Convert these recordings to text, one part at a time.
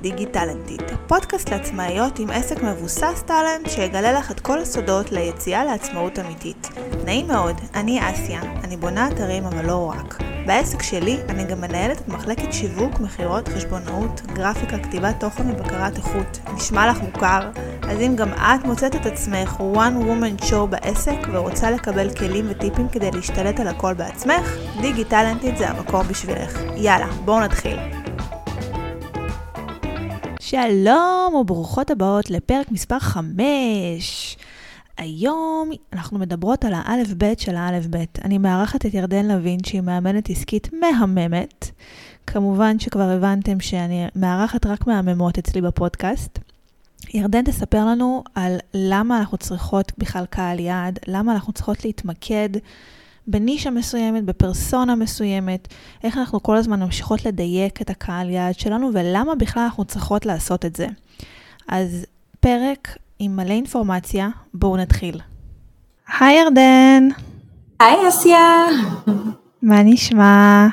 דיגיטלנטית, פודקאסט לעצמאיות עם עסק מבוסס טאלנט שיגלה לך את כל הסודות ליציאה לעצמאות אמיתית. נעים מאוד, אני אסיה, אני בונה אתרים אבל לא רק. בעסק שלי אני גם מנהלת את מחלקת שיווק, מכירות, חשבונאות, גרפיקה, כתיבת תוכן ובקרת איכות. נשמע לך מוכר? אז אם גם את מוצאת את עצמך one woman show בעסק ורוצה לקבל כלים וטיפים כדי להשתלט על הכל בעצמך, דיגיטלנטית זה המקום בשבילך. יאללה, בואו נתחיל. שלום וברוכות הבאות לפרק מספר 5. היום אנחנו מדברות על האלף בית של האלף בית. אני מארחת את ירדן לוין שהיא מאמנת עסקית מהממת. כמובן שכבר הבנתם שאני מארחת רק מהממות אצלי בפודקאסט. ירדן תספר לנו על למה אנחנו צריכות בכלל קהל יעד, למה אנחנו צריכות להתמקד בנישה מסוימת, בפרסונה מסוימת, איך אנחנו כל הזמן ממשיכות לדייק את הקהל יעד שלנו ולמה בכלל אנחנו צריכות לעשות את זה. אז פרק עם מלא אינפורמציה, בואו נתחיל. היי ירדן. היי אסיה. מה נשמע?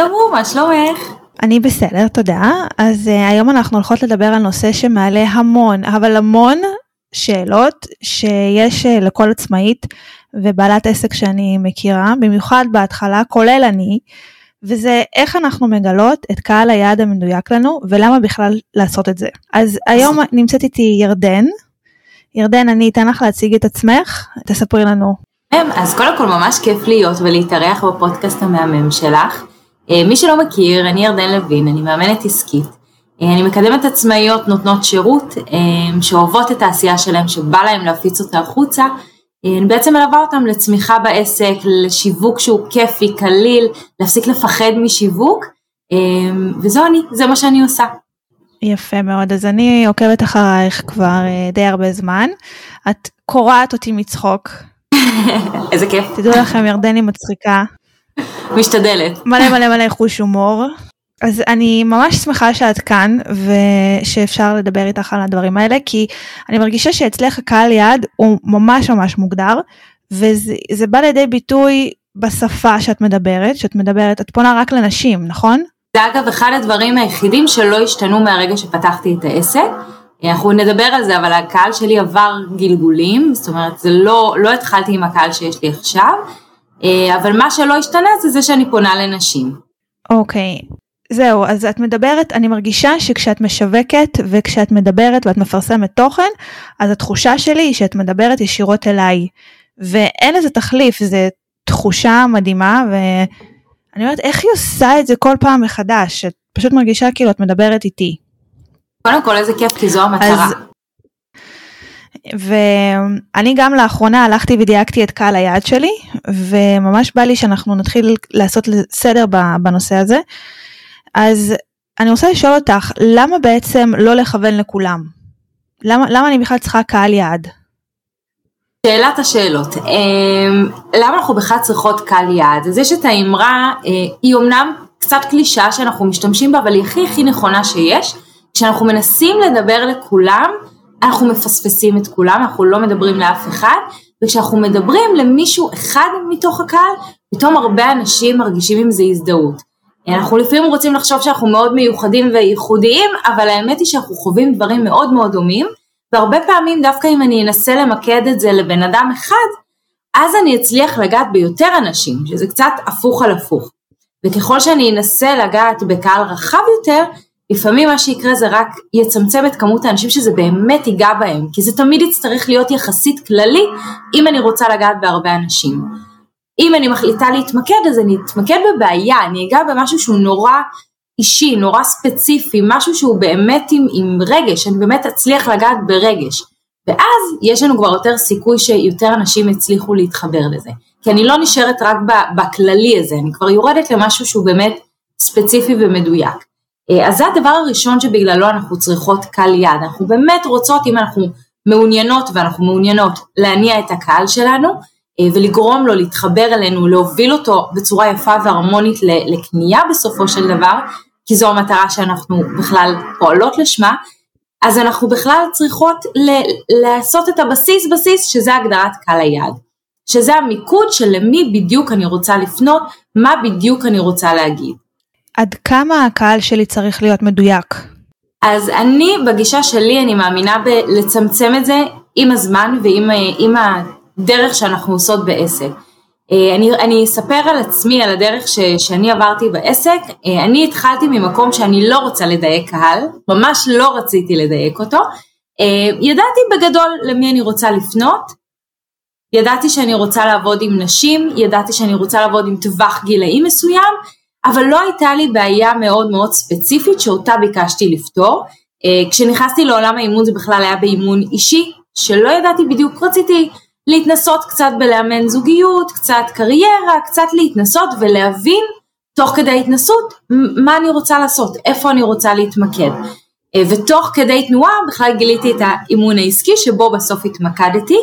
גמור, מה שלומך? אני בסדר, תודה. אז uh, היום אנחנו הולכות לדבר על נושא שמעלה המון, אבל המון שאלות שיש uh, לכל עצמאית ובעלת עסק שאני מכירה, במיוחד בהתחלה, כולל אני, וזה איך אנחנו מגלות את קהל היעד המדויק לנו ולמה בכלל לעשות את זה. אז היום נמצאת איתי ירדן. ירדן, אני אתן לך להציג את עצמך, תספרי לנו. אז קודם כל ממש כיף להיות ולהתארח בפודקאסט המהמם שלך. אה, מי שלא מכיר, אני ירדן לוין, אני מאמנת עסקית. אה, אני מקדמת עצמאיות נותנות שירות אה, שאוהבות את העשייה שלהם, שבא להם להפיץ אותה החוצה. אני בעצם מלווה אותם לצמיחה בעסק, לשיווק שהוא כיפי, קליל, להפסיק לפחד משיווק, וזו אני, זה מה שאני עושה. יפה מאוד, אז אני עוקבת אחרייך כבר די הרבה זמן. את קורעת אותי מצחוק. איזה כיף. תדעו לכם, ירדני מצחיקה. משתדלת. מלא מלא מלא חוש הומור. אז אני ממש שמחה שאת כאן ושאפשר לדבר איתך על הדברים האלה כי אני מרגישה שאצלך הקהל יעד הוא ממש ממש מוגדר וזה בא לידי ביטוי בשפה שאת מדברת, שאת מדברת, את פונה רק לנשים, נכון? זה אגב אחד הדברים היחידים שלא השתנו מהרגע שפתחתי את העסק. אנחנו נדבר על זה, אבל הקהל שלי עבר גלגולים, זאת אומרת, זה לא, לא התחלתי עם הקהל שיש לי עכשיו, אה, אבל מה שלא השתנה זה זה שאני פונה לנשים. אוקיי, okay. זהו, אז את מדברת, אני מרגישה שכשאת משווקת וכשאת מדברת ואת מפרסמת תוכן, אז התחושה שלי היא שאת מדברת ישירות אליי. ואין לזה תחליף, זו תחושה מדהימה, ואני אומרת, איך היא עושה את זה כל פעם מחדש? את פשוט מרגישה כאילו את מדברת איתי. קודם כל איזה כיף, כי זו המטרה. אז... ואני גם לאחרונה הלכתי ודייקתי את קהל היעד שלי, וממש בא לי שאנחנו נתחיל לעשות סדר בנושא הזה. אז אני רוצה לשאול אותך, למה בעצם לא לכוון לכולם? למה, למה אני בכלל צריכה קהל יעד? שאלת השאלות, אמ, למה אנחנו בכלל צריכות קהל יעד? אז יש את האמרה, אה, היא אמנם קצת קלישה שאנחנו משתמשים בה, אבל היא הכי הכי נכונה שיש. כשאנחנו מנסים לדבר לכולם, אנחנו מפספסים את כולם, אנחנו לא מדברים לאף אחד, וכשאנחנו מדברים למישהו אחד מתוך הקהל, פתאום הרבה אנשים מרגישים עם זה הזדהות. אנחנו לפעמים רוצים לחשוב שאנחנו מאוד מיוחדים וייחודיים, אבל האמת היא שאנחנו חווים דברים מאוד מאוד דומים, והרבה פעמים דווקא אם אני אנסה למקד את זה לבן אדם אחד, אז אני אצליח לגעת ביותר אנשים, שזה קצת הפוך על הפוך. וככל שאני אנסה לגעת בקהל רחב יותר, לפעמים מה שיקרה זה רק יצמצם את כמות האנשים שזה באמת ייגע בהם, כי זה תמיד יצטרך להיות יחסית כללי אם אני רוצה לגעת בהרבה אנשים. אם אני מחליטה להתמקד אז אני אתמקד בבעיה, אני אגע במשהו שהוא נורא אישי, נורא ספציפי, משהו שהוא באמת עם, עם רגש, אני באמת אצליח לגעת ברגש. ואז יש לנו כבר יותר סיכוי שיותר אנשים יצליחו להתחבר לזה. כי אני לא נשארת רק בכללי הזה, אני כבר יורדת למשהו שהוא באמת ספציפי ומדויק. אה, אז זה הדבר הראשון שבגללו אנחנו צריכות קהל יד, אנחנו באמת רוצות, אם אנחנו מעוניינות ואנחנו מעוניינות להניע את הקהל שלנו, ולגרום לו להתחבר אלינו, להוביל אותו בצורה יפה והרמונית לקנייה בסופו של דבר, כי זו המטרה שאנחנו בכלל פועלות לשמה, אז אנחנו בכלל צריכות ל- לעשות את הבסיס בסיס שזה הגדרת קהל היעד, שזה המיקוד של למי בדיוק אני רוצה לפנות, מה בדיוק אני רוצה להגיד. עד כמה הקהל שלי צריך להיות מדויק? אז אני, בגישה שלי, אני מאמינה בלצמצם את זה עם הזמן ועם הדרך שאנחנו עושות בעסק. אה, אני, אני אספר על עצמי, על הדרך ש, שאני עברתי בעסק. אה, אני התחלתי ממקום שאני לא רוצה לדייק קהל, ממש לא רציתי לדייק אותו. אה, ידעתי בגדול למי אני רוצה לפנות, ידעתי שאני רוצה לעבוד עם נשים, ידעתי שאני רוצה לעבוד עם טווח גילאים מסוים, אבל לא הייתה לי בעיה מאוד מאוד ספציפית שאותה ביקשתי לפתור. כשנכנסתי לעולם האימון זה בכלל היה באימון אישי, שלא ידעתי בדיוק, רציתי להתנסות קצת בלאמן זוגיות, קצת קריירה, קצת להתנסות ולהבין תוך כדי התנסות מה אני רוצה לעשות, איפה אני רוצה להתמקד. אה, ותוך כדי תנועה בכלל גיליתי את האימון העסקי שבו בסוף התמקדתי,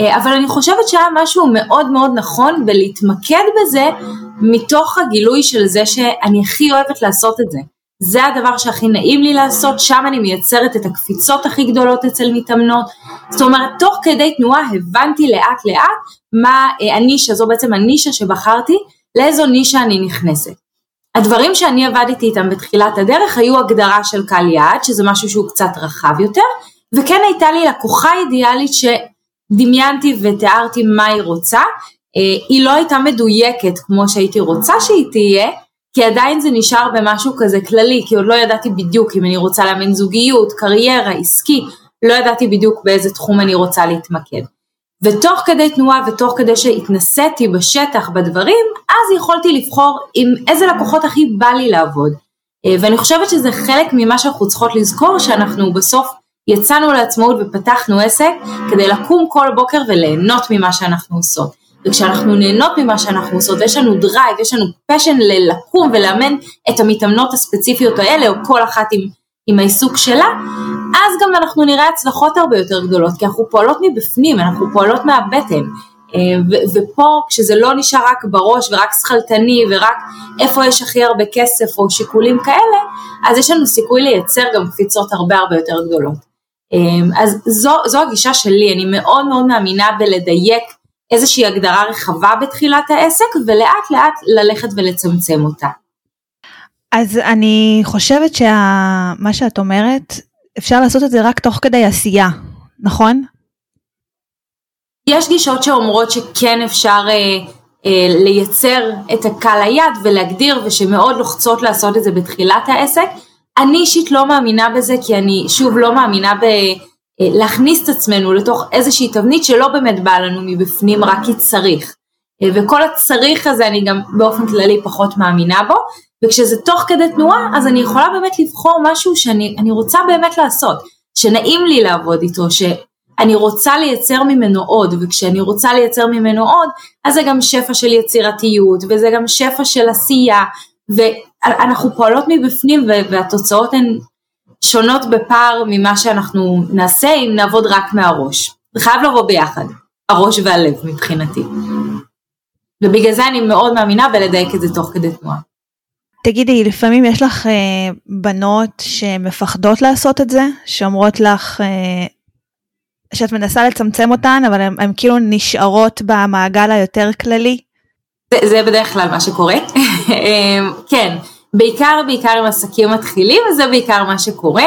אה, אבל אני חושבת שהיה משהו מאוד מאוד נכון בלהתמקד בזה מתוך הגילוי של זה שאני הכי אוהבת לעשות את זה. זה הדבר שהכי נעים לי לעשות, שם אני מייצרת את הקפיצות הכי גדולות אצל מתאמנות. זאת אומרת, תוך כדי תנועה הבנתי לאט לאט מה אה, הנישה, זו בעצם הנישה שבחרתי, לאיזו נישה אני נכנסת. הדברים שאני עבדתי איתם בתחילת הדרך היו הגדרה של קהל יעד, שזה משהו שהוא קצת רחב יותר, וכן הייתה לי לקוחה אידיאלית שדמיינתי ותיארתי מה היא רוצה. אה, היא לא הייתה מדויקת כמו שהייתי רוצה שהיא תהיה, כי עדיין זה נשאר במשהו כזה כללי, כי עוד לא ידעתי בדיוק אם אני רוצה לאמן זוגיות, קריירה, עסקי, לא ידעתי בדיוק באיזה תחום אני רוצה להתמקד. ותוך כדי תנועה ותוך כדי שהתנסיתי בשטח בדברים, אז יכולתי לבחור עם איזה לקוחות הכי בא לי לעבוד. אה, ואני חושבת שזה חלק ממה שאנחנו צריכות לזכור, שאנחנו בסוף יצאנו לעצמאות ופתחנו עסק כדי לקום כל בוקר וליהנות ממה שאנחנו עושות. וכשאנחנו נהנות ממה שאנחנו עושות ויש לנו drive, יש לנו passion ללקום ולאמן את המתאמנות הספציפיות האלה, או כל אחת עם, עם העיסוק שלה, אז גם אנחנו נראה הצלחות הרבה יותר גדולות, כי אנחנו פועלות מבפנים, אנחנו פועלות מהבטן. אה, ופה כשזה לא נשאר רק בראש ורק שכלתני ורק איפה יש הכי הרבה כסף או שיקולים כאלה, אז יש לנו סיכוי לייצר גם קפיצות הרבה הרבה יותר גדולות. אה, אז זו, זו הגישה שלי, אני מאוד מאוד מאמינה בלדייק איזושהי הגדרה רחבה בתחילת העסק ולאט לאט ללכת ולצמצם אותה. אז אני חושבת שמה שאת אומרת, אפשר לעשות את זה רק תוך כדי עשייה, נכון? יש גישות שאומרות שכן אפשר אה, אה, לייצר את הקהל היד ולהגדיר ושמאוד לוחצות לעשות את זה בתחילת העסק. אני אישית לא מאמינה בזה כי אני שוב לא מאמינה ב... אה, להכניס את עצמנו לתוך איזושהי תבנית שלא באמת באה לנו מבפנים רק כי צריך. אה, וכל הצריך הזה אני גם באופן כללי פחות מאמינה בו, וכשזה תוך כדי תנועה אז אני יכולה באמת לבחור משהו שאני רוצה באמת לעשות, שנעים לי לעבוד איתו, שאני רוצה לייצר ממנו עוד, וכשאני רוצה לייצר ממנו עוד, אז זה גם שפע של יצירתיות, וזה גם שפע של עשייה, ואנחנו פועלות מבפנים והתוצאות הן שונות בפער ממה שאנחנו נעשה אם נעבוד רק מהראש. זה חייב לבוא ביחד, הראש והלב מבחינתי. ובגלל זה אני מאוד מאמינה בלדייק את זה תוך כדי תנועה. תגידי, לפעמים יש לך אה, בנות שמפחדות לעשות את זה, שאומרות לך אה, שאת מנסה לצמצם אותן, אבל הן כאילו נשארות במעגל היותר כללי? זה, זה בדרך כלל מה שקורה. אה, כן, בעיקר בעיקר עם עסקים מתחילים, וזה בעיקר מה שקורה.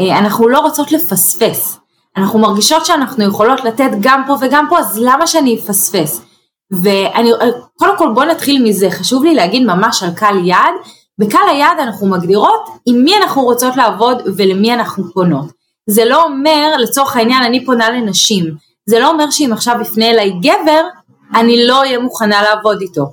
אה, אנחנו לא רוצות לפספס. אנחנו מרגישות שאנחנו יכולות לתת גם פה וגם פה, אז למה שאני אפספס? ואני, אה, קודם כל בואו נתחיל מזה, חשוב לי להגיד ממש על קהל יעד. בקהל היעד אנחנו מגדירות עם מי אנחנו רוצות לעבוד ולמי אנחנו פונות. זה לא אומר, לצורך העניין, אני פונה לנשים. זה לא אומר שאם עכשיו יפנה אליי גבר, אני לא אהיה מוכנה לעבוד איתו.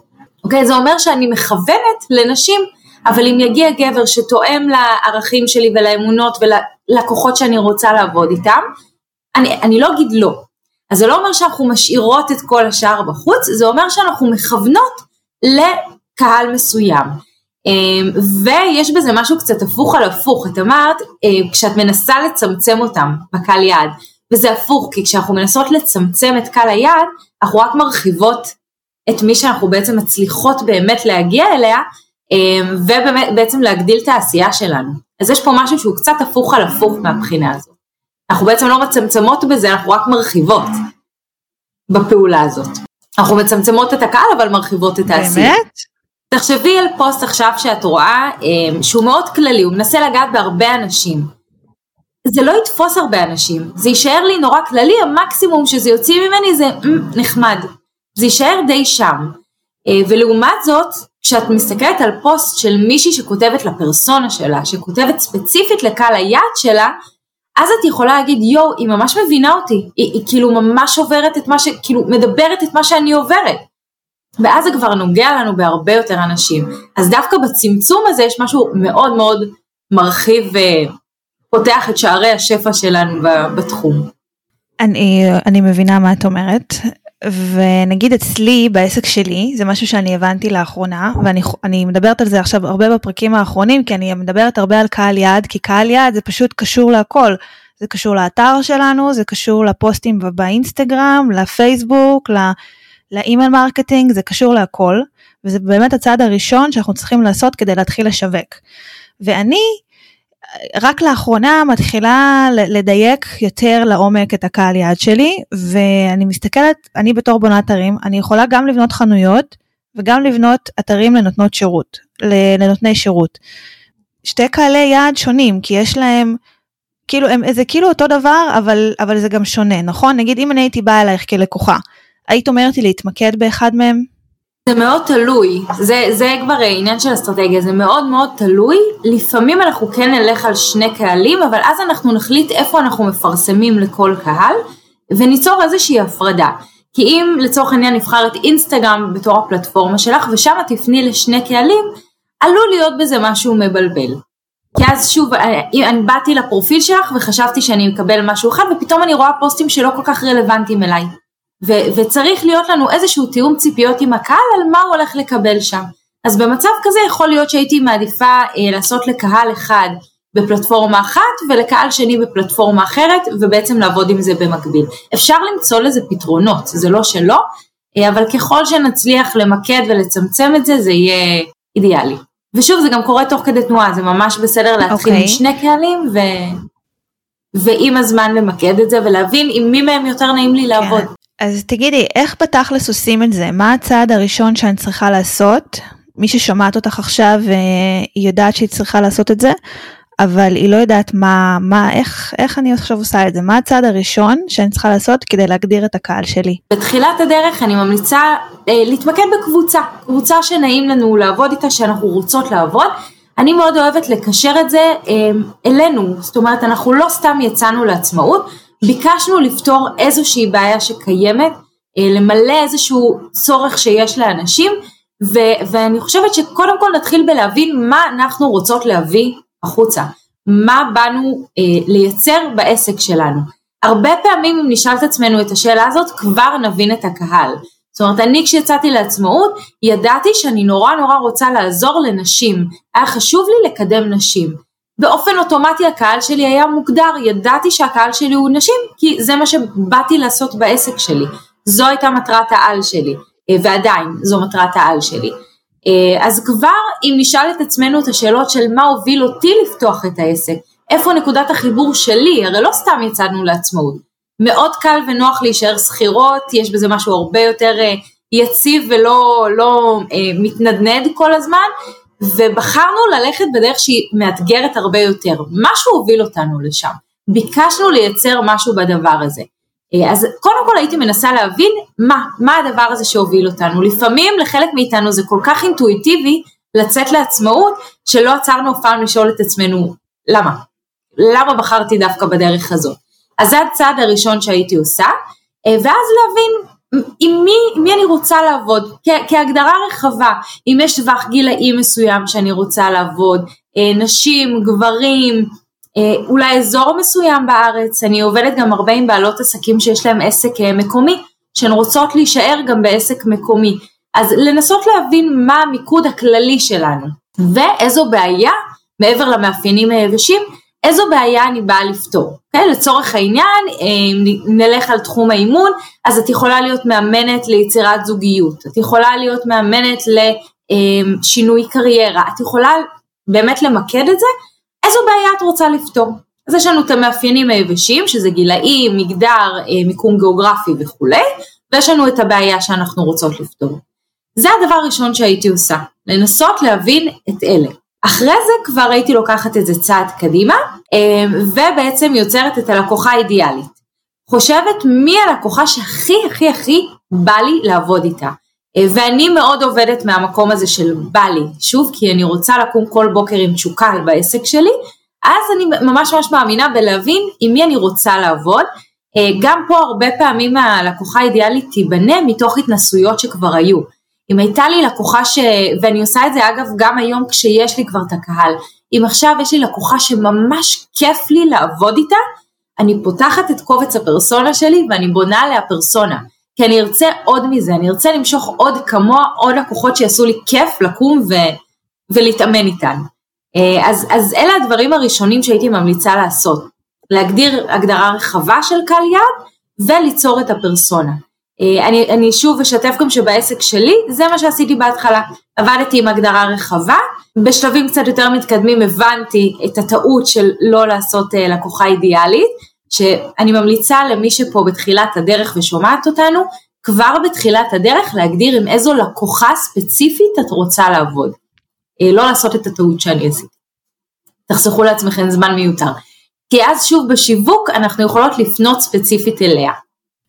אוקיי? זה אומר שאני מכוונת לנשים אבל אם יגיע גבר שתואם לערכים שלי ולאמונות וללקוחות שאני רוצה לעבוד איתם, אני, אני לא אגיד לא. אז זה לא אומר שאנחנו משאירות את כל השאר בחוץ, זה אומר שאנחנו מכוונות לקהל מסוים. אמ, ויש בזה משהו קצת הפוך על הפוך, את אמרת, אמ, כשאת מנסה לצמצם אותם בקהל יעד, וזה הפוך, כי כשאנחנו מנסות לצמצם את קהל היעד, אנחנו רק מרחיבות את מי שאנחנו בעצם מצליחות באמת להגיע אליה, ובעצם להגדיל את העשייה שלנו. אז יש פה משהו שהוא קצת הפוך על הפוך מהבחינה הזאת. אנחנו בעצם לא מצמצמות בזה, אנחנו רק מרחיבות בפעולה הזאת. אנחנו מצמצמות את הקהל אבל מרחיבות את העשייה. באמת? תחשבי על פוסט עכשיו שאת רואה אמ, שהוא מאוד כללי, הוא מנסה לגעת בהרבה אנשים. זה לא יתפוס הרבה אנשים, זה יישאר לי נורא כללי, המקסימום שזה יוציא ממני זה mm, נחמד, זה יישאר די שם. אה, ולעומת זאת, כשאת מסתכלת על פוסט של מישהי שכותבת לפרסונה שלה, שכותבת ספציפית לקהל היעד שלה, אז את יכולה להגיד יואו, היא ממש מבינה אותי, היא, היא כאילו ממש עוברת את מה ש... כאילו מדברת את מה שאני עוברת. ואז זה כבר נוגע לנו בהרבה יותר אנשים. אז דווקא בצמצום הזה יש משהו מאוד מאוד מרחיב ופותח את שערי השפע שלנו בתחום. אני, אני מבינה מה את אומרת, ונגיד אצלי בעסק שלי זה משהו שאני הבנתי לאחרונה ואני מדברת על זה עכשיו הרבה בפרקים האחרונים כי אני מדברת הרבה על קהל יעד כי קהל יעד זה פשוט קשור להכל. זה קשור לאתר שלנו זה קשור לפוסטים באינסטגרם לפייסבוק ל email marketing זה קשור להכל. וזה באמת הצעד הראשון שאנחנו צריכים לעשות כדי להתחיל לשווק. ואני רק לאחרונה מתחילה לדייק יותר לעומק את הקהל יעד שלי ואני מסתכלת, אני בתור בונת אתרים, אני יכולה גם לבנות חנויות וגם לבנות אתרים לנותנות שירות, לנותני שירות. שתי קהלי יעד שונים כי יש להם, כאילו הם, זה כאילו אותו דבר אבל, אבל זה גם שונה, נכון? נגיד אם אני הייתי באה אלייך כלקוחה, היית אומרת לי להתמקד באחד מהם? זה מאוד תלוי, זה, זה כבר עניין של אסטרטגיה, זה מאוד מאוד תלוי, לפעמים אנחנו כן נלך על שני קהלים, אבל אז אנחנו נחליט איפה אנחנו מפרסמים לכל קהל, וניצור איזושהי הפרדה. כי אם לצורך העניין נבחר את אינסטגרם בתור הפלטפורמה שלך, ושם תפני לשני קהלים, עלול להיות בזה משהו מבלבל. כי אז שוב, אני, אני באתי לפרופיל שלך וחשבתי שאני מקבל משהו אחד, ופתאום אני רואה פוסטים שלא כל כך רלוונטיים אליי. ו- וצריך להיות לנו איזשהו תיאום ציפיות עם הקהל על מה הוא הולך לקבל שם. אז במצב כזה יכול להיות שהייתי מעדיפה אה, לעשות לקהל אחד בפלטפורמה אחת ולקהל שני בפלטפורמה אחרת ובעצם לעבוד עם זה במקביל. אפשר למצוא לזה פתרונות, זה לא שלא, אה, אבל ככל שנצליח למקד ולצמצם את זה, זה יהיה אידיאלי. ושוב, זה גם קורה תוך כדי תנועה, זה ממש בסדר להתחיל okay. עם אוקיי. שני קהלים ו... ועם הזמן למקד את זה ולהבין עם מי מהם יותר נעים לי כן. אז תגידי, איך בתכלס עושים את זה? מה הצעד הראשון שאני צריכה לעשות? מי ששומעת אותך עכשיו אה, היא יודעת שהיא צריכה לעשות את זה, אבל היא לא יודעת מה, מה, איך, איך אני עכשיו עושה את זה, מה הצעד הראשון שאני צריכה לעשות כדי להגדיר את הקהל שלי. בתחילת הדרך אני ממליצה אה, להתמקד בקבוצה, קבוצה שנעים לנו לעבוד איתה, שאנחנו רוצות לעבוד. אני מאוד אוהבת לקשר את זה אה, אלינו, זאת אומרת אנחנו לא סתם יצאנו לעצמאות, ביקשנו לפתור איזושהי בעיה שקיימת, אה, למלא איזשהו צורך שיש לאנשים, ו- ואני חושבת שקודם כל נתחיל בלהבין מה אנחנו רוצות להביא החוצה, מה באנו אה, לייצר בעסק שלנו. הרבה פעמים אם נשאל את עצמנו את השאלה הזאת, כבר נבין את הקהל. זאת אומרת, אני כשיצאתי לעצמאות, ידעתי שאני נורא נורא רוצה לעזור לנשים. היה חשוב לי לקדם נשים. באופן אוטומטי הקהל שלי היה מוגדר, ידעתי שהקהל שלי הוא נשים, כי זה מה שבאתי לעשות בעסק שלי. זו הייתה מטרת העל שלי, אה, ועדיין זו מטרת העל שלי. אה, אז כבר אם נשאל את עצמנו את השאלות של מה הוביל אותי לפתוח את העסק, איפה נקודת החיבור שלי, הרי לא סתם יצאנו לעצמאות. מאוד קל ונוח להישאר שכירות, יש בזה משהו הרבה יותר אה, יציב ולא לא, מתנדנד כל הזמן, ובחרנו ללכת בדרך שהיא מאתגרת הרבה יותר. משהו הוביל אותנו לשם. ביקשנו לייצר משהו בדבר הזה. אה, אז קודם כל הייתי מנסה להבין מה, מה הדבר הזה שהוביל אותנו. לפעמים לחלק מאיתנו זה כל כך אינטואיטיבי לצאת לעצמאות, שלא עצרנו אף פעם לשאול את עצמנו למה? למה בחרתי דווקא בדרך הזאת? אז זה הצעד הראשון שהייתי עושה, אה, ואז להבין עם מי, מי אני רוצה לעבוד, כ- כהגדרה רחבה, אם יש טווח גילאים מסוים שאני רוצה לעבוד, אה, נשים, גברים, אה, אולי אזור מסוים בארץ, אני עובדת גם הרבה עם בעלות עסקים שיש להם עסק אה, מקומי, שהן רוצות להישאר גם בעסק מקומי, אז לנסות להבין מה המיקוד הכללי שלנו, ואיזו בעיה, מעבר למאפיינים היבשים, איזו בעיה אני באה לפתור. כן, לצורך העניין, אם נלך על תחום האימון, אז את יכולה להיות מאמנת ליצירת זוגיות, את יכולה להיות מאמנת לשינוי קריירה, את יכולה באמת למקד את זה, איזו בעיה את רוצה לפתור. אז יש לנו את המאפיינים היבשים, שזה גילאים, מגדר, אה, מיקום גיאוגרפי וכולי, ויש לנו את הבעיה שאנחנו רוצות לפתור. זה הדבר הראשון שהייתי עושה, לנסות להבין את אלה. אחרי זה כבר הייתי לוקחת את זה צעד קדימה, ובעצם יוצרת את הלקוחה האידיאלית. חושבת מי הלקוחה שהכי הכי הכי בא לי לעבוד איתה. ואני מאוד עובדת מהמקום הזה של בא לי, שוב כי אני רוצה לקום כל בוקר עם תשוקה בעסק שלי, אז אני ממש ממש מאמינה בלהבין עם מי אני רוצה לעבוד. גם פה הרבה פעמים הלקוחה האידיאלית תיבנה מתוך התנסויות שכבר היו. אם הייתה לי לקוחה ש... ואני עושה את זה אגב גם היום כשיש לי כבר את הקהל, אם עכשיו יש לי לקוחה שממש כיף לי לעבוד איתה, אני פותחת את קובץ הפרסונה שלי ואני בונה עליה פרסונה. כי אני ארצה עוד מזה, אני ארצה למשוך עוד כמוה, עוד לקוחות שיעשו לי כיף לקום ו... ולהתאמן איתן. אה, אז, אז אלה הדברים הראשונים שהייתי ממליצה לעשות, להגדיר הגדרה רחבה של קהל יעד וליצור את הפרסונה. אה, אני, אני שוב אשתף גם שבעסק שלי זה מה שעשיתי בהתחלה, עבדתי עם הגדרה רחבה, בשלבים קצת יותר מתקדמים הבנתי את הטעות של לא לעשות אה, לקוחה אידיאלית, שאני ממליצה למי שפה בתחילת הדרך ושומעת אותנו, כבר בתחילת הדרך להגדיר עם איזו לקוחה ספציפית את רוצה לעבוד. אה, לא לעשות את הטעות שאני עשיתי. תחסכו לעצמכם זמן מיותר. כי אז שוב בשיווק אנחנו יכולות לפנות ספציפית אליה.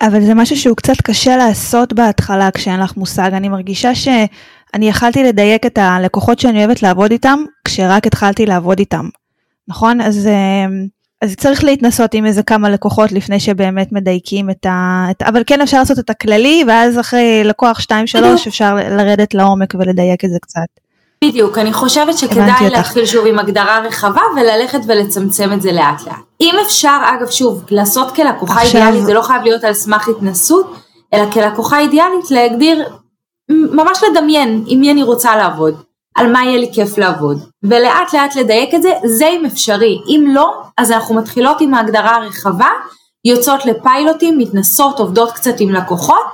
אבל זה משהו שהוא קצת קשה לעשות בהתחלה כשאין לך מושג. אני מרגישה שאני יכלתי לדייק את הלקוחות שאני אוהבת לעבוד איתם כשרק התחלתי לעבוד איתם. נכון? אז, אה, אז צריך להתנסות עם איזה כמה לקוחות לפני שבאמת מדייקים את ה... את, אבל כן אפשר לעשות את הכללי ואז אחרי לקוח 2-3 אפשר לרדת לעומק ולדייק את זה קצת. בדיוק, אני חושבת שכדאי להתחיל שוב עם הגדרה רחבה וללכת ולצמצם את זה לאט לאט. אם אפשר, אגב, שוב, לעשות כלקוחה עכשיו... אידיאלית, זה לא חייב להיות על סמך התנסות, אלא כלקוחה אידיאלית להגדיר, ממש לדמיין עם מי אני רוצה לעבוד, על מה יהיה לי כיף לעבוד, ולאט לאט לדייק את זה, זה אם אפשרי. אם לא, אז אנחנו מתחילות עם ההגדרה הרחבה, יוצאות לפיילוטים, מתנסות, עובדות קצת עם לקוחות,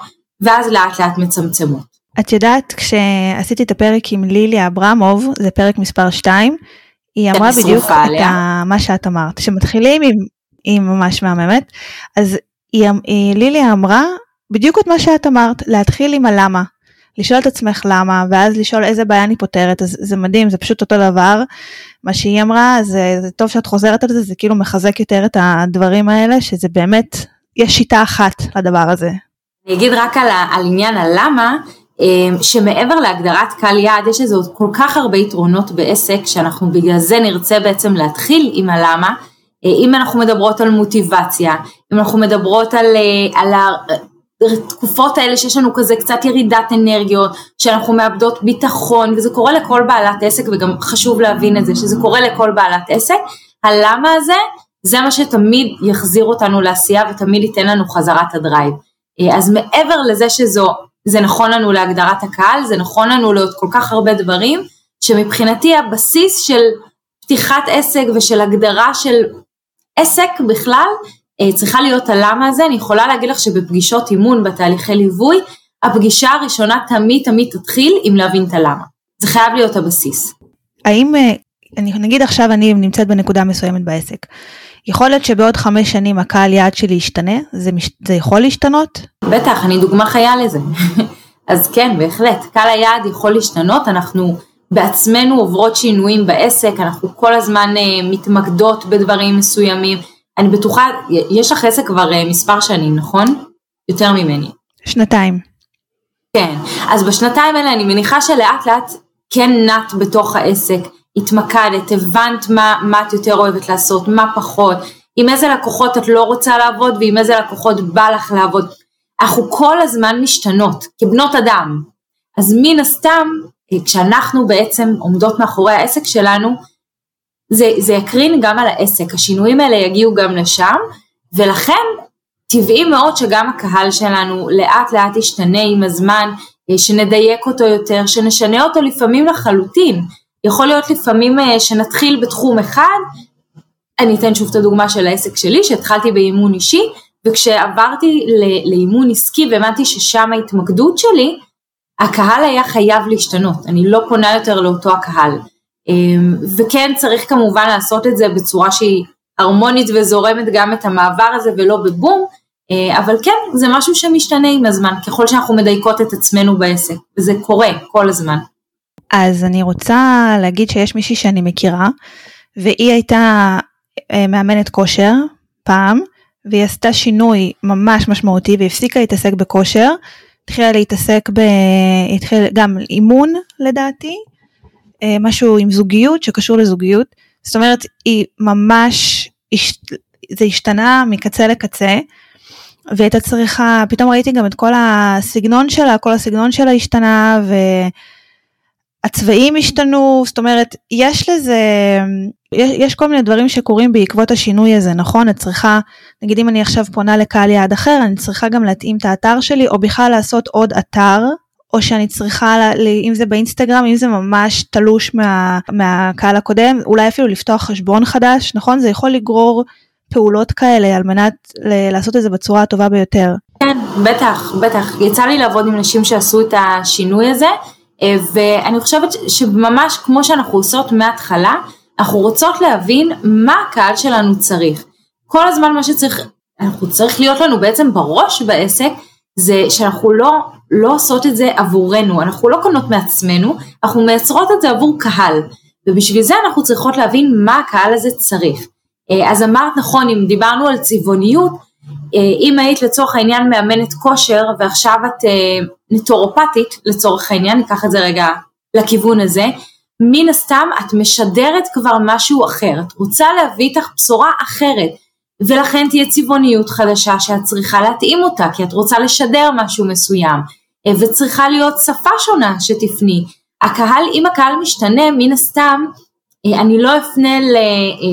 ואז לאט לאט מצמצמות. את יודעת, כשעשיתי את הפרק עם לילי אברמוב, זה פרק מספר 2, היא אמרה בדיוק את ה, מה שאת אמרת, שמתחילים עם, היא ממש מהממת, אז היא, היא, לילי אמרה בדיוק את מה שאת אמרת, להתחיל עם הלמה, לשאול את עצמך למה, ואז לשאול איזה בעיה אני פותרת, אז זה מדהים, זה פשוט אותו דבר, מה שהיא אמרה, זה, זה טוב שאת חוזרת על זה, זה כאילו מחזק יותר את הדברים האלה, שזה באמת, יש שיטה אחת לדבר הזה. אני אגיד רק על, על עניין הלמה, אמ, שמעבר להגדרת קהל יעד יש לזה עוד כל כך הרבה יתרונות בעסק שאנחנו בגלל זה נרצה בעצם להתחיל עם הלמה, אה, אם אנחנו מדברות על מוטיבציה, אם אנחנו מדברות על, אה, על התקופות האלה שיש לנו כזה קצת ירידת אנרגיות, שאנחנו מאבדות ביטחון וזה קורה לכל בעלת עסק וגם חשוב להבין את זה שזה קורה לכל בעלת עסק, הלמה הזה זה מה שתמיד יחזיר אותנו לעשייה ותמיד ייתן לנו חזרת הדרייב. אה, אז מעבר לזה שזו זה נכון לנו להגדרת הקהל, זה נכון לנו לעוד כל כך הרבה דברים, שמבחינתי הבסיס של פתיחת עסק ושל הגדרה של עסק בכלל, אה, צריכה להיות הלמה הזה, אני יכולה להגיד לך שבפגישות אימון, בתהליכי ליווי, הפגישה הראשונה תמיד תמיד תתחיל עם להבין את הלמה. זה חייב להיות הבסיס. האם, אה, אני, נגיד עכשיו אני נמצאת בנקודה מסוימת בעסק, יכול להיות שבעוד חמש שנים הקהל יעד שלי ישתנה? זה, מש... זה יכול להשתנות? בטח, אני דוגמה חיה לזה. אז כן, בהחלט, קהל היעד יכול להשתנות, אנחנו בעצמנו עוברות שינויים בעסק, אנחנו כל הזמן uh, מתמקדות בדברים מסוימים. אני בטוחה, יש לך עסק כבר uh, מספר שנים, נכון? יותר ממני. שנתיים. כן, אז בשנתיים האלה אני מניחה שלאט לאט כן נט בתוך העסק. התמקדת, הבנת מה, מה את יותר אוהבת לעשות, מה פחות, עם איזה לקוחות את לא רוצה לעבוד ועם איזה לקוחות בא לך לעבוד. אנחנו כל הזמן משתנות, כבנות אדם. אז מן הסתם, כשאנחנו בעצם עומדות מאחורי העסק שלנו, זה, זה יקרין גם על העסק, השינויים האלה יגיעו גם לשם, ולכן טבעי מאוד שגם הקהל שלנו לאט לאט ישתנה עם הזמן, שנדייק אותו יותר, שנשנה אותו לפעמים לחלוטין. יכול להיות לפעמים אה, שנתחיל בתחום אחד, אני אתן שוב את הדוגמה של העסק שלי, שהתחלתי באימון אישי, וכשעברתי לאימון עסקי והבנתי ששם ההתמקדות שלי, הקהל היה חייב להשתנות, אני לא פונה יותר לאותו הקהל. אמ, וכן צריך כמובן לעשות את זה בצורה שהיא הרמונית וזורמת גם את המעבר הזה ולא בבום, אה, אבל כן, זה משהו שמשתנה עם הזמן, ככל שאנחנו מדייקות את עצמנו בעסק, וזה קורה כל הזמן. אז אני רוצה להגיד שיש מישהי שאני מכירה, והיא הייתה אה, מאמנת כושר פעם, והיא עשתה שינוי ממש משמעותי והפסיקה להתעסק בכושר, התחילה להתעסק ב... התחילה גם אימון לדעתי, אה, משהו עם זוגיות שקשור לזוגיות, זאת אומרת היא ממש, זה השתנה מקצה לקצה, והייתה צריכה, פתאום ראיתי גם את כל הסגנון שלה, כל הסגנון שלה השתנה והצבעים השתנו, זאת אומרת יש לזה, יש, יש כל מיני דברים שקורים בעקבות השינוי הזה, נכון? את צריכה, נגיד אם אני עכשיו פונה לקהל יעד אחר, אני צריכה גם להתאים את האתר שלי, או בכלל לעשות עוד אתר, או שאני צריכה, אם זה באינסטגרם, אם זה ממש תלוש מה, מהקהל הקודם, אולי אפילו לפתוח חשבון חדש, נכון? זה יכול לגרור פעולות כאלה על מנת לעשות את זה בצורה הטובה ביותר. כן, בטח, בטח. יצא לי לעבוד עם נשים שעשו את השינוי הזה, ואני חושבת שממש כמו שאנחנו עושות מההתחלה, אנחנו רוצות להבין מה הקהל שלנו צריך. כל הזמן מה שצריך, אנחנו צריך להיות לנו בעצם בראש בעסק, זה שאנחנו לא, לא עושות את זה עבורנו, אנחנו לא קונות מעצמנו, אנחנו מייצרות את זה עבור קהל, ובשביל זה אנחנו צריכות להבין מה הקהל הזה צריך. אה, אז אמרת נכון, אם דיברנו על צבעוניות, אה, אם היית לצורך העניין מאמנת כושר ועכשיו את אה, נטורופטית לצורך העניין, ניקח את זה רגע לכיוון הזה, מן הסתם את משדרת כבר משהו אחר, את רוצה להביא איתך בשורה אחרת, ולכן תהיה צבעוניות חדשה שאת צריכה להתאים אותה, כי את רוצה לשדר משהו מסוים, וצריכה להיות שפה שונה שתפני. הקהל, אם הקהל משתנה, מן הסתם אה, אני לא אפנה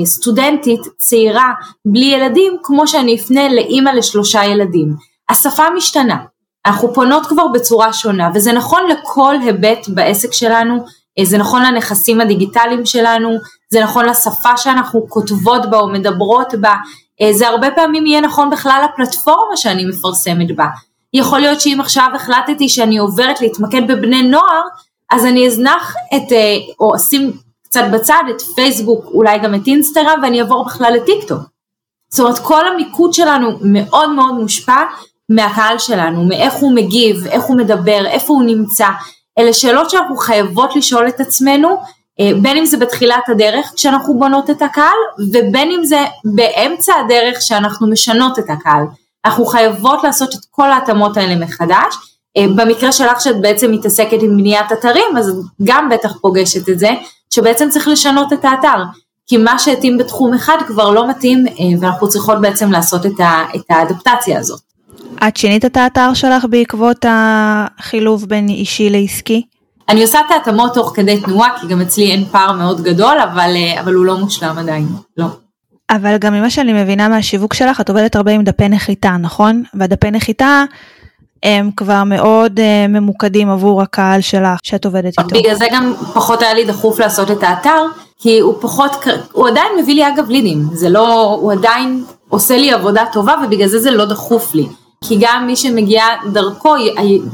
לסטודנטית צעירה בלי ילדים כמו שאני אפנה לאימא לשלושה ילדים. השפה משתנה, אנחנו פונות כבר בצורה שונה וזה נכון לכל היבט בעסק שלנו, אה, זה נכון לנכסים הדיגיטליים שלנו, זה נכון לשפה שאנחנו כותבות בה או מדברות בה, אה, זה הרבה פעמים יהיה נכון בכלל לפלטפורמה שאני מפרסמת בה. יכול להיות שאם עכשיו החלטתי שאני עוברת להתמקד בבני נוער, אז אני אזנח את, או אשים קצת בצד את פייסבוק, אולי גם את אינסטגרם, ואני אעבור בכלל לטיק טוק. זאת אומרת, כל המיקוד שלנו מאוד מאוד מושפע מהקהל שלנו, מאיך הוא מגיב, איך הוא מדבר, איפה הוא נמצא. אלה שאלות שאנחנו חייבות לשאול את עצמנו, אה, בין אם זה בתחילת הדרך כשאנחנו בונות את הקהל, ובין אם זה באמצע הדרך שאנחנו משנות את הקהל. אנחנו חייבות לעשות את כל ההתאמות האלה מחדש. אה, במקרה שלך שאת בעצם מתעסקת עם בניית אתרים, אז גם בטח פוגשת את זה, שבעצם צריך לשנות את האתר, כי מה שהתאים בתחום אחד כבר לא מתאים אה, ואנחנו צריכות בעצם לעשות את, ה, את האדפטציה הזאת. את שינית את האתר שלך בעקבות החילוב בין אישי לעסקי? אני עושה את ההתאמות תוך כדי תנועה, כי גם אצלי אין פער מאוד גדול, אבל, אה, אבל הוא לא מושלם עדיין, לא. אבל גם ממה שאני מבינה מהשיווק שלך, את עובדת הרבה עם דפי נחיתה, נכון? והדפי נחיתה הם כבר מאוד uh, ממוקדים עבור הקהל שלך שאת עובדת איתו. בגלל זה גם פחות היה לי דחוף לעשות את האתר, כי הוא פחות, הוא עדיין מביא לי אגב לידים, זה לא, הוא עדיין עושה לי עבודה טובה ובגלל זה זה לא דחוף לי. כי גם מי שמגיע דרכו,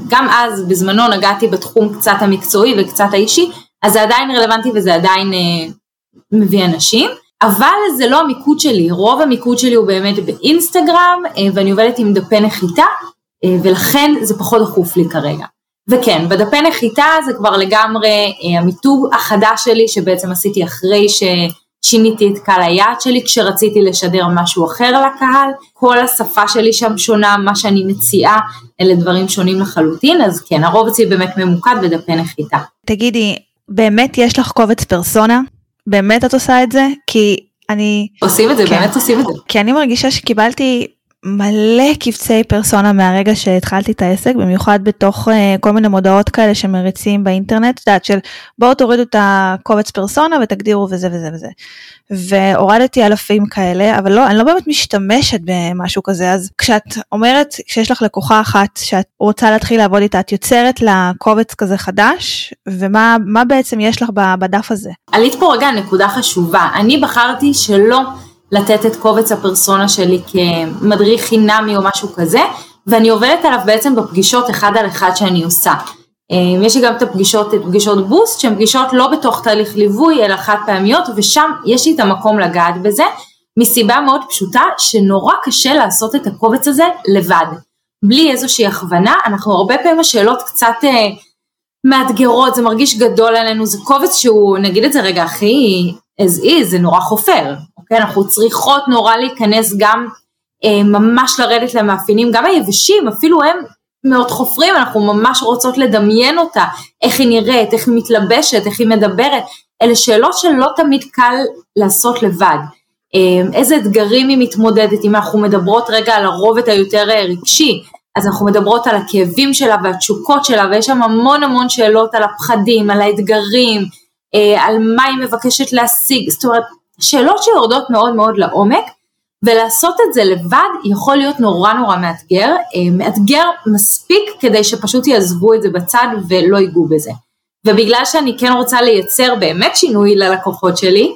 גם אז בזמנו נגעתי בתחום קצת המקצועי וקצת האישי, אז זה עדיין רלוונטי וזה עדיין אה, מביא אנשים. אבל זה לא המיקוד שלי, רוב המיקוד שלי הוא באמת באינסטגרם אה, ואני עובדת עם דפי נחיתה ולכן זה פחות דחוף לי כרגע. וכן, בדפי נחיתה זה כבר לגמרי אה, המיתוג החדש שלי שבעצם עשיתי אחרי ששיניתי את קהל היעד שלי כשרציתי לשדר משהו אחר לקהל, כל השפה שלי שם שונה, מה שאני מציעה אלה דברים שונים לחלוטין, אז כן, הרוב אצלי באמת ממוקד בדפי נחיתה. תגידי, באמת יש לך קובץ פרסונה? באמת את עושה את זה? כי אני... עושים את זה, כן. באמת עושים את זה. כי אני מרגישה שקיבלתי מלא קבצי פרסונה מהרגע שהתחלתי את העסק, במיוחד בתוך uh, כל מיני מודעות כאלה שמריצים באינטרנט, את יודעת של בואו תורידו את הקובץ פרסונה ותגדירו וזה וזה וזה. והורדתי אלפים כאלה, אבל לא, אני לא באמת משתמשת במשהו כזה, אז כשאת אומרת שיש לך לקוחה אחת שאת רוצה להתחיל לעבוד איתה, את יוצרת לה קובץ כזה חדש, ומה בעצם יש לך בדף הזה? עלית פה רגע נקודה חשובה, אני בחרתי שלא לתת את קובץ הפרסונה שלי כמדריך חינמי או משהו כזה, ואני עובדת עליו בעצם בפגישות אחד על אחד שאני עושה. אה, יש לי גם את הפגישות, את פגישות בוסט, שהן פגישות לא בתוך תהליך ליווי, אלא חד פעמיות, ושם יש לי את המקום לגעת בזה, מסיבה מאוד פשוטה, שנורא קשה לעשות את הקובץ הזה לבד. בלי איזושהי הכוונה, אנחנו הרבה פעמים השאלות קצת אה, מאתגרות, זה מרגיש גדול עלינו, זה קובץ שהוא, נגיד את זה רגע, הכי as is, זה נורא חופר, אוקיי? אנחנו צריכות נורא להיכנס גם אה, ממש לרדת למאפיינים, גם היבשים, אפילו הם מאוד חופרים, אנחנו ממש רוצות לדמיין אותה, איך היא נראית, איך היא מתלבשת, איך היא מדברת, אלה שאלות שלא תמיד קל לעשות לבד. אה, איזה אתגרים היא מתמודדת, אם אנחנו מדברות רגע על הרובד היותר אה, רגשי, אז אנחנו מדברות על הכאבים שלה והתשוקות שלה, ויש שם המון המון שאלות על הפחדים, על האתגרים, על מה היא מבקשת להשיג, זאת אומרת, שאלות שיורדות מאוד מאוד לעומק, ולעשות את זה לבד יכול להיות נורא נורא מאתגר, אה, מאתגר מספיק כדי שפשוט יעזבו את זה בצד ולא ייגעו בזה. ובגלל שאני כן רוצה לייצר באמת שינוי ללקוחות שלי,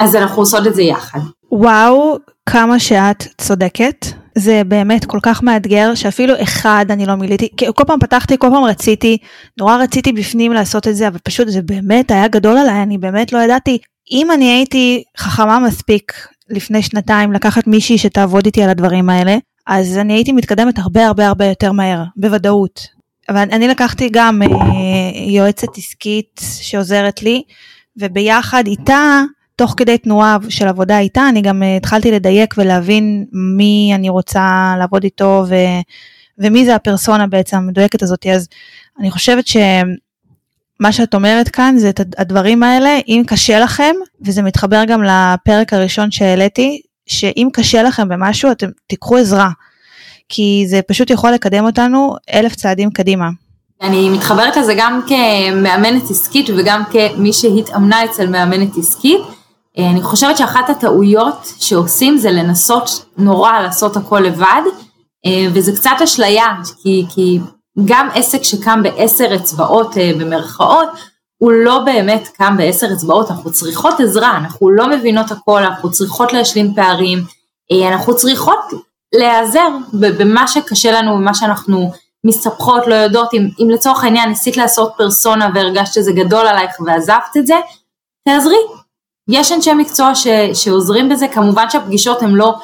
אז אנחנו עושות את זה יחד. וואו, כמה שאת צודקת. זה באמת כל כך מאתגר שאפילו אחד אני לא מילאתי, כל פעם פתחתי, כל פעם רציתי, נורא רציתי בפנים לעשות את זה, אבל פשוט זה באמת היה גדול עליי, אני באמת לא ידעתי. אם אני הייתי חכמה מספיק לפני שנתיים לקחת מישהי שתעבוד איתי על הדברים האלה, אז אני הייתי מתקדמת הרבה הרבה הרבה יותר מהר, בוודאות. אבל אני לקחתי גם אה, יועצת עסקית שעוזרת לי, וביחד איתה, תוך כדי תנועה של עבודה איתה, אני גם אה, התחלתי לדייק ולהבין מי אני רוצה לעבוד איתו ו, ומי זה הפרסונה בעצם המדויקת הזאת. אז אני חושבת ש... מה שאת אומרת כאן זה את הדברים האלה, אם קשה לכם, וזה מתחבר גם לפרק הראשון שהעליתי, שאם קשה לכם במשהו אתם תיקחו עזרה, כי זה פשוט יכול לקדם אותנו אלף צעדים קדימה. אני מתחברת לזה גם כמאמנת עסקית וגם כמי שהתאמנה אצל מאמנת עסקית. אני חושבת שאחת הטעויות שעושים זה לנסות נורא לעשות הכל לבד, וזה קצת אשליה, כי, כי גם עסק שקם בעשר אצבעות אה, במרכאות, הוא לא באמת קם בעשר אצבעות, אנחנו צריכות עזרה, אנחנו לא מבינות הכל, אנחנו צריכות להשלים פערים, אה, אנחנו צריכות להיעזר במה שקשה לנו, במה שאנחנו מסתבכות, לא יודעות, אם, אם לצורך העניין ניסית לעשות פרסונה והרגשת שזה גדול עלייך ועזבת את זה, תעזרי. יש אנשי מקצוע ש, שעוזרים בזה, כמובן שהפגישות הן לא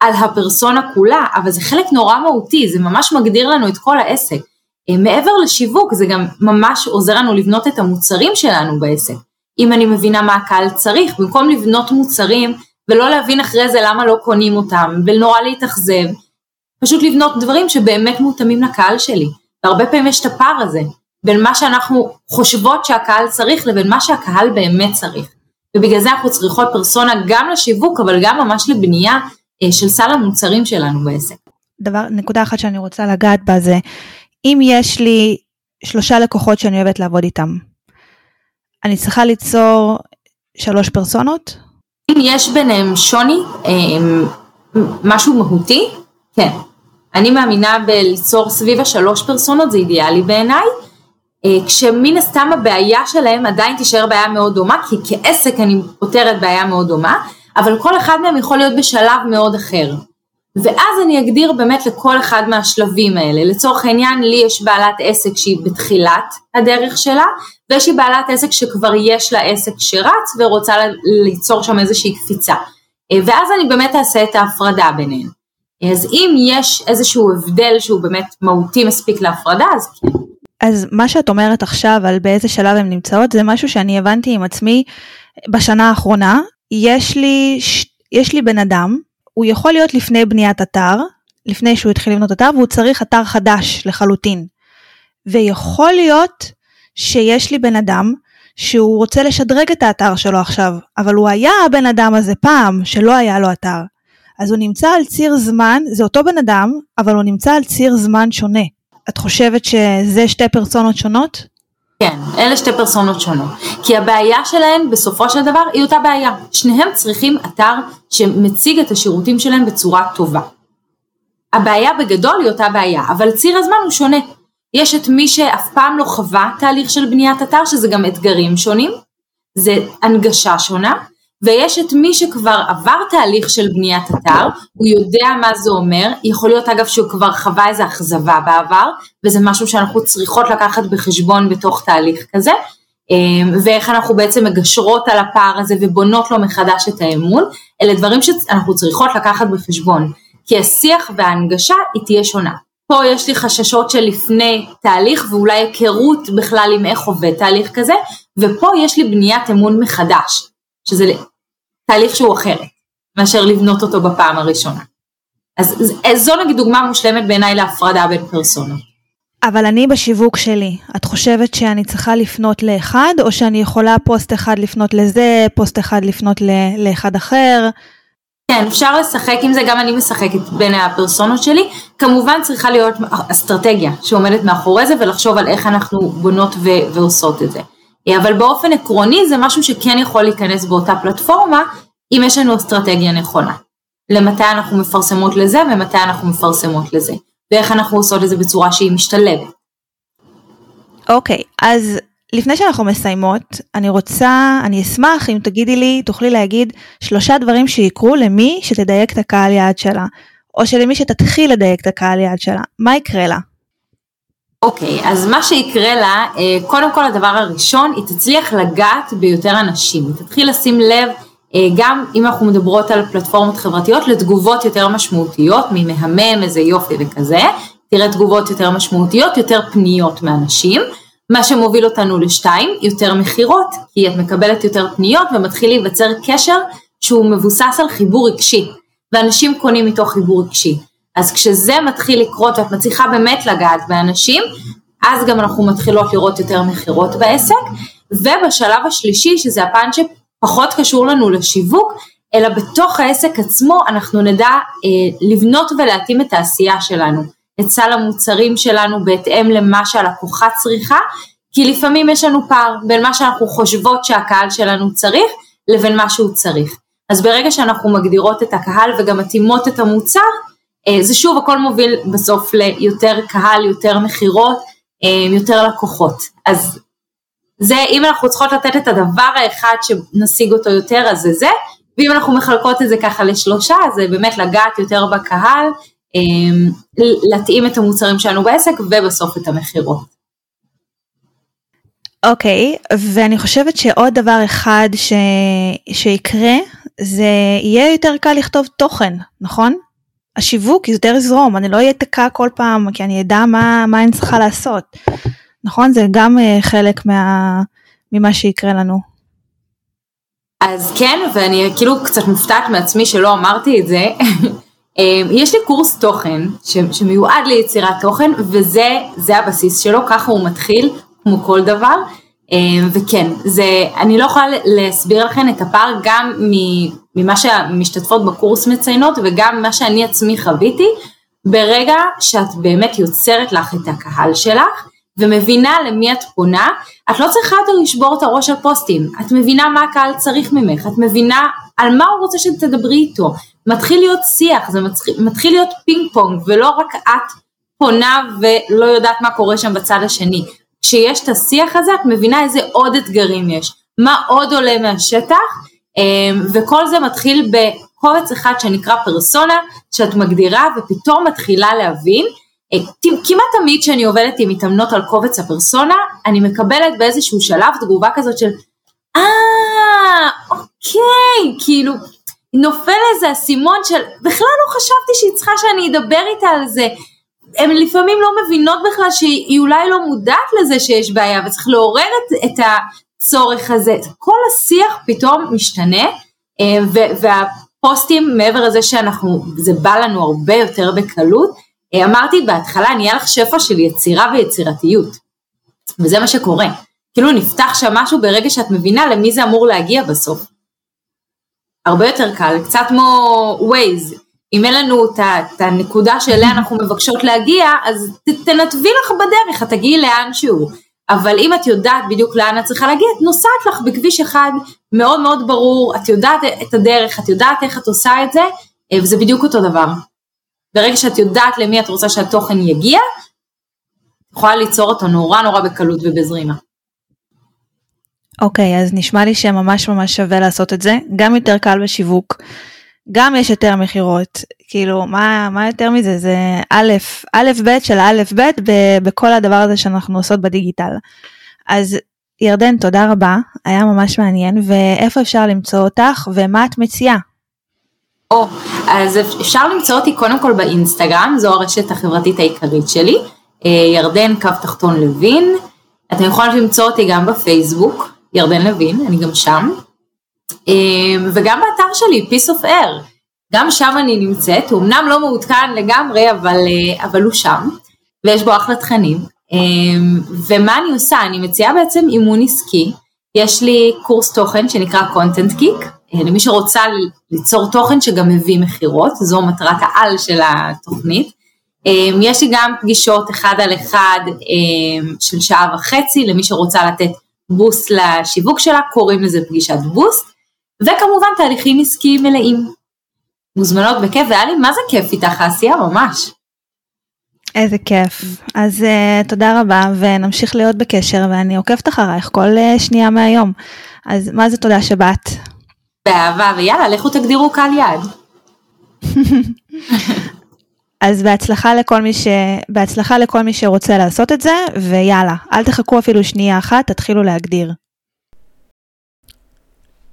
על הפרסונה כולה, אבל זה חלק נורא מהותי, זה ממש מגדיר לנו את כל העסק. אה, מעבר לשיווק זה גם ממש עוזר לנו לבנות את המוצרים שלנו בעסק. אם אני מבינה מה הקהל צריך, במקום לבנות מוצרים ולא להבין אחרי זה למה לא קונים אותם ונורא להתאכזב, פשוט לבנות דברים שבאמת מותאמים לקהל שלי. והרבה פעמים יש את הפער הזה בין מה שאנחנו חושבות שהקהל צריך לבין מה שהקהל באמת צריך. ובגלל זה אנחנו צריכות פרסונה גם לשיווק אבל גם ממש לבנייה אה, של סל המוצרים שלנו בעסק. דבר, נקודה אחת שאני רוצה לגעת בה זה אם יש לי שלושה לקוחות שאני אוהבת לעבוד איתם, אני צריכה ליצור שלוש פרסונות? אם יש ביניהם שוני, אמ, משהו מהותי, כן. אני מאמינה בליצור סביב השלוש פרסונות, זה אידיאלי בעיניי, אה, כשמן הסתם הבעיה שלהם עדיין תישאר בעיה מאוד דומה, כי כעסק אני פותרת בעיה מאוד דומה, אבל כל אחד מהם יכול להיות בשלב מאוד אחר. ואז אני אגדיר באמת לכל אחד מהשלבים האלה. לצורך העניין, לי יש בעלת עסק שהיא בתחילת הדרך שלה, ויש לי בעלת עסק שכבר יש לה עסק שרץ ורוצה ליצור שם איזושהי קפיצה. אה, ואז אני באמת אעשה את ההפרדה ביניהן. אז אם יש איזשהו הבדל שהוא באמת מהותי מספיק להפרדה, אז כן. אז מה שאת אומרת עכשיו על באיזה שלב הן נמצאות, זה משהו שאני הבנתי עם עצמי בשנה האחרונה. יש לי, יש לי בן אדם הוא יכול להיות לפני בניית אתר, לפני שהוא התחיל לבנות אתר, והוא צריך אתר חדש לחלוטין. ויכול להיות שיש לי בן אדם שהוא רוצה לשדרג את האתר שלו עכשיו, אבל הוא היה הבן אדם הזה פעם שלא היה לו אתר. אז הוא נמצא על ציר זמן, זה אותו בן אדם, אבל הוא נמצא על ציר זמן שונה. את חושבת שזה שתי פרסונות שונות? כן, אלה שתי פרסונות שונות. כי הבעיה שלהן בסופו של דבר היא אותה בעיה. שניהם צריכים אתר שמציג את השירותים שלהם בצורה טובה. הבעיה בגדול היא אותה בעיה, אבל ציר הזמן הוא שונה. יש את מי שאף פעם לא חווה תהליך של בניית אתר, שזה גם אתגרים שונים, זה הנגשה שונה, ויש את מי שכבר עבר תהליך של בניית אתר, הוא יודע מה זה אומר, יכול להיות אגב שהוא כבר חווה איזו אכזבה בעבר, וזה משהו שאנחנו צריכות לקחת בחשבון בתוך תהליך כזה, אמ, ואיך אנחנו בעצם מגשרות על הפער הזה ובונות לו מחדש את האמון, אלה דברים שאנחנו צריכות לקחת בחשבון, כי השיח וההנגשה היא תהיה שונה. פה יש לי חששות של לפני תהליך ואולי היכרות בכלל עם איך עובד תהליך כזה, ופה יש לי בניית אמון מחדש. שזה תהליך שהוא אחרת מאשר לבנות אותו בפעם הראשונה. אז זו נגיד דוגמה מושלמת בעיניי להפרדה בין פרסונות. אבל אני בשיווק שלי, את חושבת שאני צריכה לפנות לאחד, או שאני יכולה פוסט אחד לפנות לזה, פוסט אחד לפנות ל- לאחד אחר? כן, אפשר לשחק עם זה, גם אני משחקת בין הפרסונות שלי. כמובן צריכה להיות אסטרטגיה שעומדת מאחורי זה ולחשוב על איך אנחנו בונות ו- ועושות את זה. אבל באופן עקרוני זה משהו שכן יכול להיכנס באותה פלטפורמה, אם יש לנו אסטרטגיה נכונה. למתי אנחנו מפרסמות לזה ומתי אנחנו מפרסמות לזה. ואיך אנחנו עושות את זה בצורה שהיא משתלבת. אוקיי, okay, אז לפני שאנחנו מסיימות, אני רוצה, אני אשמח אם תגידי לי, תוכלי להגיד שלושה דברים שיקרו למי שתדייק את הקהל יעד שלה, או שלמי שתתחיל לדייק את הקהל יעד שלה, מה יקרה לה? אוקיי, okay, אז מה שיקרה לה, אה, קודם כל הדבר הראשון, היא תצליח לגעת ביותר אנשים, היא תתחיל לשים לב אה, גם אם אנחנו מדברות על פלטפורמות חברתיות, לתגובות יותר משמעותיות, ממהמם, איזה יופי וכזה, תראה תגובות יותר משמעותיות, יותר פניות מאנשים, מה שמוביל אותנו לשתיים, יותר מכירות, כי את מקבלת יותר פניות ומתחיל להיווצר קשר שהוא מבוסס על חיבור רגשי, ואנשים קונים מתוך חיבור רגשי. אז כשזה מתחיל לקרות ואת מצליחה באמת לגעת באנשים, אז גם אנחנו מתחילות לראות יותר מכירות בעסק, ובשלב השלישי, שזה הפן פחות קשור לנו לשיווק, אלא בתוך העסק עצמו אנחנו נדע אה, לבנות ולהתאים את העשייה שלנו, את סל המוצרים שלנו בהתאם למה שהלקוחה צריכה, כי לפעמים יש לנו פער בין מה שאנחנו חושבות שהקהל שלנו צריך לבין מה שהוא צריך. אז ברגע שאנחנו מגדירות את הקהל וגם מתאימות את המוצר, זה שוב הכל מוביל בסוף ליותר קהל, יותר מכירות, אה, יותר לקוחות. אז זה אם אנחנו צריכות לתת את הדבר האחד שנשיג אותו יותר אז זה זה, ואם אנחנו מחלקות את זה ככה לשלושה אז זה באמת לגעת יותר בקהל, אמ, להתאים את המוצרים שלנו בעסק ובסוף את המכירות. אוקיי, okay, ואני חושבת שעוד דבר אחד ש... שיקרה, זה יהיה יותר קל לכתוב תוכן, נכון? השיווק יותר יזרום, אני לא אהיה תקע כל פעם, כי אני אדע מה, מה אני צריכה לעשות. נכון? זה גם uh, חלק מה, ממה שיקרה לנו. אז כן, ואני כאילו קצת מופתעת מעצמי שלא אמרתי את זה. אה, יש לי קורס תוכן ש, שמיועד ליצירת תוכן, וזה הבסיס שלו, ככה הוא מתחיל, כמו כל דבר. אה, וכן, זה, אני לא יכולה להסביר לכם את הפער גם ממה שהמשתתפות בקורס מציינות וגם מה שאני עצמי חוויתי, ברגע שאת באמת יוצרת לך את הקהל שלך, ומבינה למי את פונה, את לא צריכה יותר לשבור את הראש על פוסטים, את מבינה מה הקהל צריך ממך, את מבינה על מה הוא רוצה שתדברי איתו, מתחיל להיות שיח, זה מתחיל, מתחיל להיות פינג פונג ולא רק את פונה ולא יודעת מה קורה שם בצד השני. כשיש את השיח הזה את מבינה איזה עוד אתגרים יש, מה עוד עולה מהשטח אמ, וכל זה מתחיל בקובץ אחד שנקרא פרסונה שאת מגדירה ופתאום מתחילה להבין אה, כמעט תמיד כשאני עובדת עם מתאמנות על קובץ הפרסונה, אני מקבלת באיזשהו שלב תגובה כזאת של אה, אוקיי, כאילו, נופל איזה אסימון של בכלל לא חשבתי שהיא צריכה שאני אדבר איתה על זה. הן לפעמים לא מבינות בכלל שהיא אולי לא מודעת לזה שיש בעיה וצריך לעורר את, את הצורך הזה. כל השיח פתאום משתנה אה, והפוסטים מעבר לזה שאנחנו, זה בא לנו הרבה יותר בקלות, אה, אמרתי בהתחלה, נהיה לך שפע של יצירה ויצירתיות. וזה מה שקורה. כאילו נפתח שם משהו ברגע שאת מבינה למי זה אמור להגיע בסוף. הרבה יותר קל, קצת כמו ווייז. אם אין לנו את הנקודה שאליה אנחנו מבקשות להגיע, אז תנתבי לך בדרך, את תגיעי לאן שהוא. אבל אם את יודעת בדיוק לאן את צריכה להגיע, את נוסעת לך בכביש אחד מאוד מאוד ברור, את יודעת את הדרך, את יודעת איך את עושה את זה, אה, וזה בדיוק אותו דבר. ברגע שאת יודעת למי את רוצה שהתוכן יגיע, את יכולה ליצור אותו נורא נורא בקלות ובזרימה. אוקיי, okay, אז נשמע לי שממש ממש שווה לעשות את זה, גם יותר קל בשיווק, גם יש יותר מכירות, כאילו מה, מה יותר מזה, זה א', א' ב' של א' ב' בכל הדבר הזה שאנחנו עושות בדיגיטל. אז ירדן, תודה רבה, היה ממש מעניין, ואיפה אפשר למצוא אותך ומה את מציעה? או, אז אפשר למצוא אותי קודם כל באינסטגרם, זו הרשת החברתית העיקרית שלי, אה, ירדן קו תחתון לוין, אתם יכולים למצוא אותי גם בפייסבוק, ירדן לוין, אני גם שם. וגם באתר שלי, Peace of Air, גם שם אני נמצאת, הוא אמנם לא מעודכן לגמרי, אבל, אבל הוא שם, ויש בו אחלה תכנים. ומה אני עושה? אני מציעה בעצם אימון עסקי, יש לי קורס תוכן שנקרא content kick, למי שרוצה ליצור תוכן שגם מביא מכירות, זו מטרת העל של התוכנית. יש לי גם פגישות אחד על אחד של שעה וחצי, למי שרוצה לתת בוסט לשיווק שלה, קוראים לזה פגישת בוסט, וכמובן תהליכים עסקיים מלאים. מוזמנות בכיף, והיה לי מה זה כיף איתך העשייה ממש. איזה כיף. אז uh, תודה רבה ונמשיך להיות בקשר ואני עוקבת אחרייך כל uh, שנייה מהיום. אז מה זה תודה שבאת? באהבה ויאללה לכו תגדירו קהל יעד. אז בהצלחה לכל מי ש... בהצלחה לכל מי שרוצה לעשות את זה ויאללה אל תחכו אפילו שנייה אחת תתחילו להגדיר.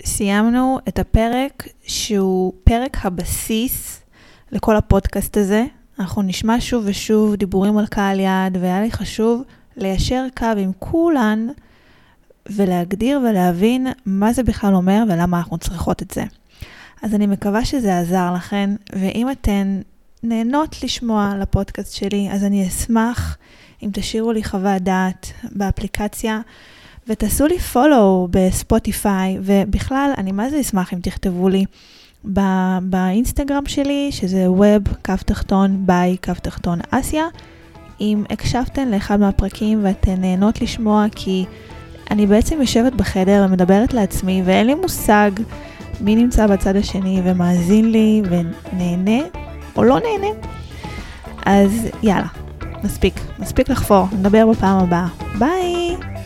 סיימנו את הפרק שהוא פרק הבסיס לכל הפודקאסט הזה. אנחנו נשמע שוב ושוב דיבורים על קהל יעד, והיה לי חשוב ליישר קו עם כולן ולהגדיר ולהבין מה זה בכלל אומר ולמה אנחנו צריכות את זה. אז אני מקווה שזה עזר לכן, ואם אתן נהנות לשמוע לפודקאסט שלי, אז אני אשמח אם תשאירו לי חוות דעת באפליקציה. ותעשו לי פולו בספוטיפיי, ובכלל, אני מה זה אשמח אם תכתבו לי בא, באינסטגרם שלי, שזה web, כף תחתון, ביי, כף תחתון אסיה, אם הקשבתן לאחד מהפרקים ואתן נהנות לשמוע, כי אני בעצם יושבת בחדר ומדברת לעצמי, ואין לי מושג מי נמצא בצד השני ומאזין לי ונהנה או לא נהנה. אז יאללה, מספיק, מספיק לחפור, נדבר בפעם הבאה. ביי!